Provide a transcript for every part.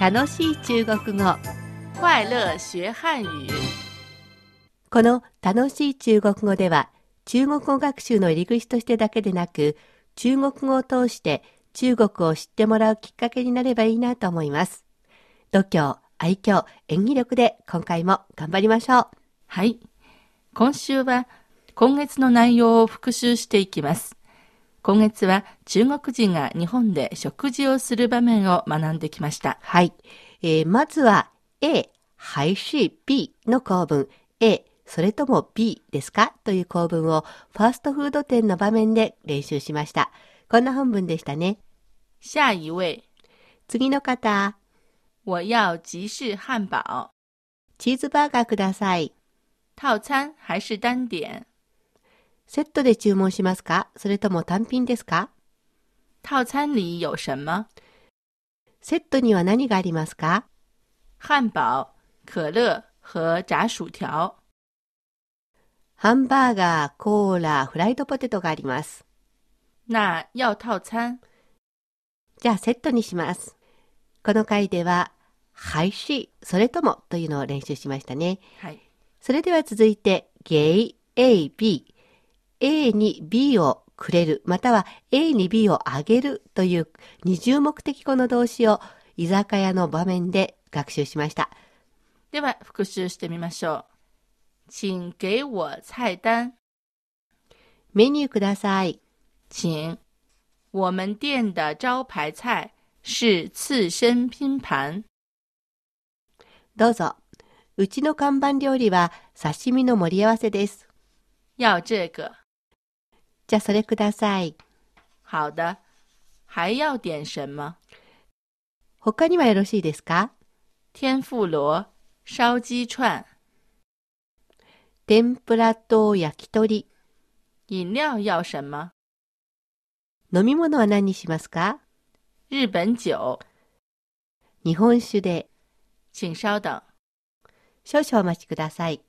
楽しい中国語快乐学汉语。この楽しい中国語では中国語学習の入り口としてだけでなく中国語を通して中国を知ってもらうきっかけになればいいなと思います。度胸、愛嬌、演技力で今回も頑張りましょう。はい。今週は今月の内容を復習していきます。今月は中国人が日本で食事をする場面を学んできました。はい。えーまずは A、還是 B の構文。A、それとも B ですか？という構文をファーストフード店の場面で練習しました。こんな本文でしたね。下一位，次の方、我要吉士汉堡，チーズバーガーください。套餐还是单点？セットで注文しますか？それとも単品ですか？套餐里有什么？セットには何がありますか？汉堡、可乐和炸薯条。ハンバーガー、コーラ、フライドポテトがあります。那要套餐？じゃあセットにします。この回では、はいし、それともというのを練習しましたね。はい。それでは続いて、ゲイ、A、B。A に B をくれる、または A に B をあげるという二重目的語の動詞を居酒屋の場面で学習しました。では復習してみましょう。请给我菜单，メニューください。请。我们店的招牌菜是刺身拼盘。どうぞ。うちの看板料理は刺身の盛り合わせです。要这个。じゃあそれください。好的。还要点什么？他にはよろしいですか？天婦羅、烧鸡串。天ぷらと焼き鳥。饮料要什么？飲み物は何にしますか？日本酒。日本酒で。请稍等。少々お待ちください。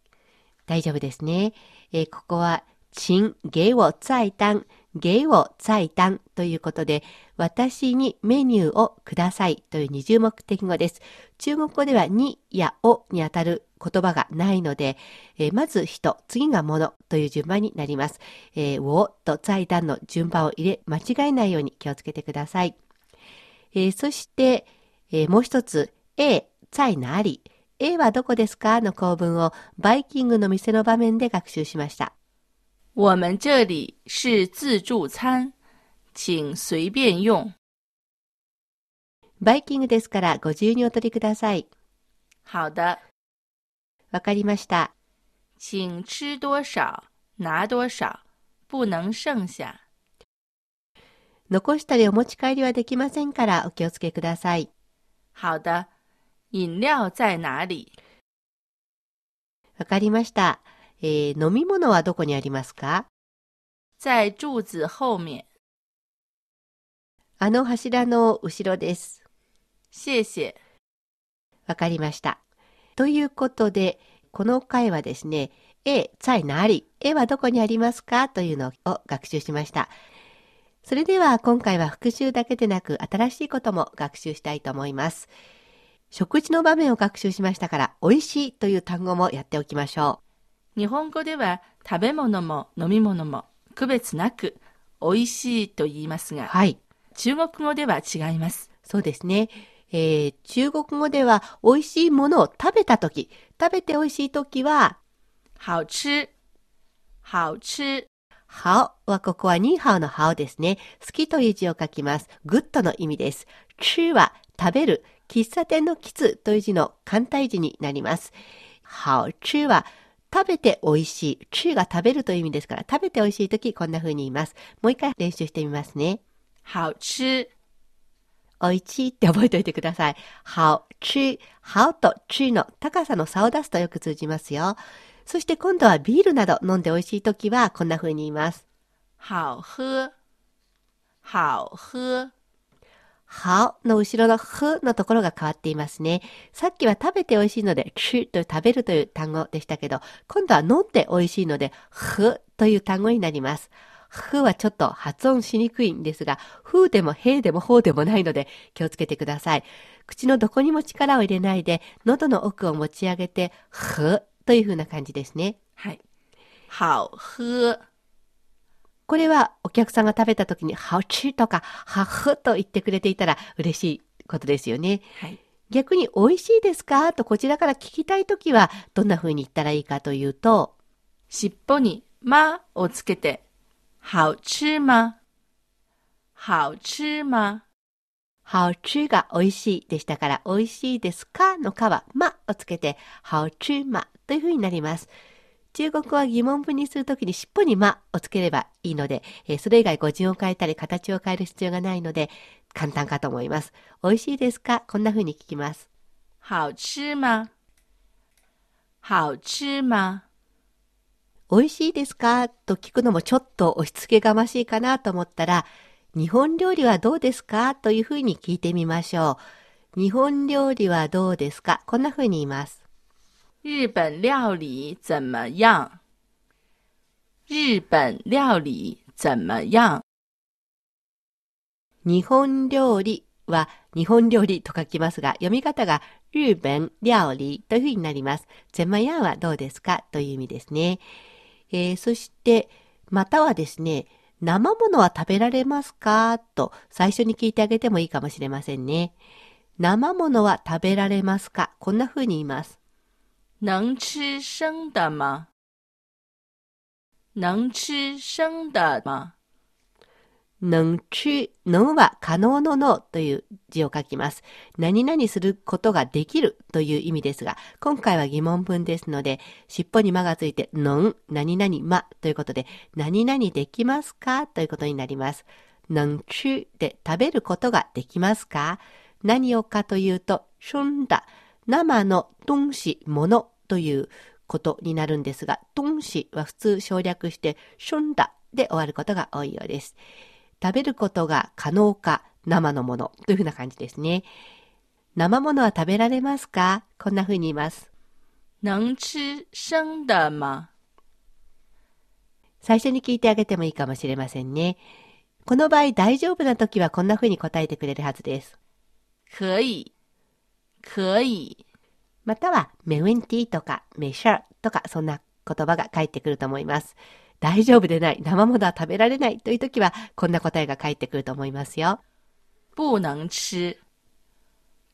大丈夫ですね。えーここは、請给我菜单、给我菜单ということで、私にメニューをくださいという二重目的語です。中国語ではにやおにあたる言葉がないので、えーまず人、次が物という順番になります。えー、をと菜単の順番を入れ、間違えないように気をつけてください。えーそして、えーもう一つ、A、在哪里 A はどこですか？の構文をバイキングの店の場面で学習しました。我们这里是自助餐，请随便用。バイキングですからご自由にお取りください。好的，わかりました。请吃多少拿多少，不能剩下。残したりお持ち帰りはできませんからお気をつけください。好的，饮料在哪里？わかりました。えー飲み物はどこにありますか？在柱子后面。あの柱の後ろです。谢谢。わかりました。ということで、この回はですね、A、在哪里 ?A はどこにありますか？というのを学習しました。それでは今回は復習だけでなく新しいことも学習したいと思います。食事の場面を学習しましたから、美味しいという単語もやっておきましょ日本語では食べ物も飲み物も区別なく美味しいと言いますう。が、はい。中国語では違います。そうですね。えー中国語では美味しいものを食べたとき、食べて美味しいときは、好吃、好吃、ハオはここはニーハオのハオですね。好きという字を書きます。 good の意味です。吃は食べる。喫茶店のキツという字の簡体字になります。好吃は食べて美味しい。吃が食べるという意味ですから、食べて美味しいときこんな風に言います。もう一回練習してみますね。好吃、美味しいって覚えておいてください。好吃。好と吃の高さの差を出すとよく通じますよ。そして今度はビールなど飲んで美味しいときはこんな風に言います。好喝、好喝、はの後ろのふのところが変わっていますね。さっきは食べて美味しいので、吃という食べるという単語でしたけど、今度は飲んで美味しいので、ふという単語になります。ふはちょっと発音しにくいんですが、ふでもへでもほうでもないので気をつけてください。口のどこにも力を入れないで、喉の奥を持ち上げて、ふという風な感じですね。はい。好喝。これはお客さんが食べた時に、好吃とか、はふと言ってくれていたら嬉しいことですよね。はい。逆に美味しいですか？とこちらから聞きたい時は、どんな風に言ったらいいかというと、尻尾にまをつけて、好吃吗好吃吗好吃が美味しいでしたから、美味しいですか？のかは、まをつけて、好吃まという風になります。中国語は疑問文にするときに尻尾にまをつければいいので、えーそれ以外語順を変えたり形を変える必要がないので、簡単かと思います。美味しいですか？こんな風に聞きます。好吃吗？好吃吗？美味しいですか？と聞くのもちょっと押し付けがましいかなと思ったら、日本料理はどうですか？というふうに聞いてみましょう。日本料理はどうですか？こんなふうに言います。日本料理怎么样？日本料理怎么样？日本料理は日本料理と書きますが、読み方が日本料理というふうになります。ゼマヤンはどうですかという意味ですね。えーそして、またはですね、生ものは食べられますか？と最初に聞いてあげてもいいかもしれませんね。生ものは食べられますか？こんな風に言います。能吃生的吗？能吃生的吗？能吃、能は可能の能という字を書きます。何々することができるという意味ですが、今回は疑問文ですので、尻尾に間がついて、能、何々まということで、何々できますか？ということになります。能吃で食べることができますか？何をかというと、生だ、生の東西、ものということになるんですが、東西は普通省略して、生だで終わることが多いようです。食べることが可能か生のものというふうな感じですね。生ものは食べられますか？こんなふうに言います。能吃生的吗？最初に聞いてあげてもいいかもしれませんね。この場合大丈夫な時はこんなふうに答えてくれるはずです。可以，可以。または、メウェンティとか、メシャーとか、そんな言葉が返ってくると思います。大丈夫でない、生ものは食べられないという時は、こんな答えが返ってくると思いますよ。不能吃，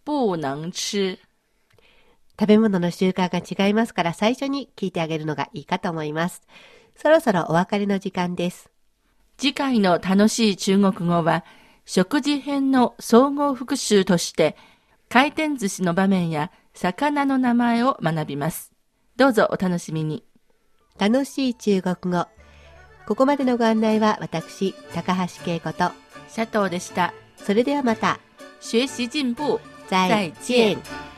不能吃。食べ物の習慣が違いますから最初に聞いてあげるのがいいかと思います。そろそろお別れの時間です。次回の楽しい中国語は、食事編の総合復習として、回転寿司の場面や魚の名前を学びます。どうぞお楽しみに。楽しい中国語。ここまでのご案内は私、高橋恵子と、シャトーでした。それではまた、学習進步。再再見見。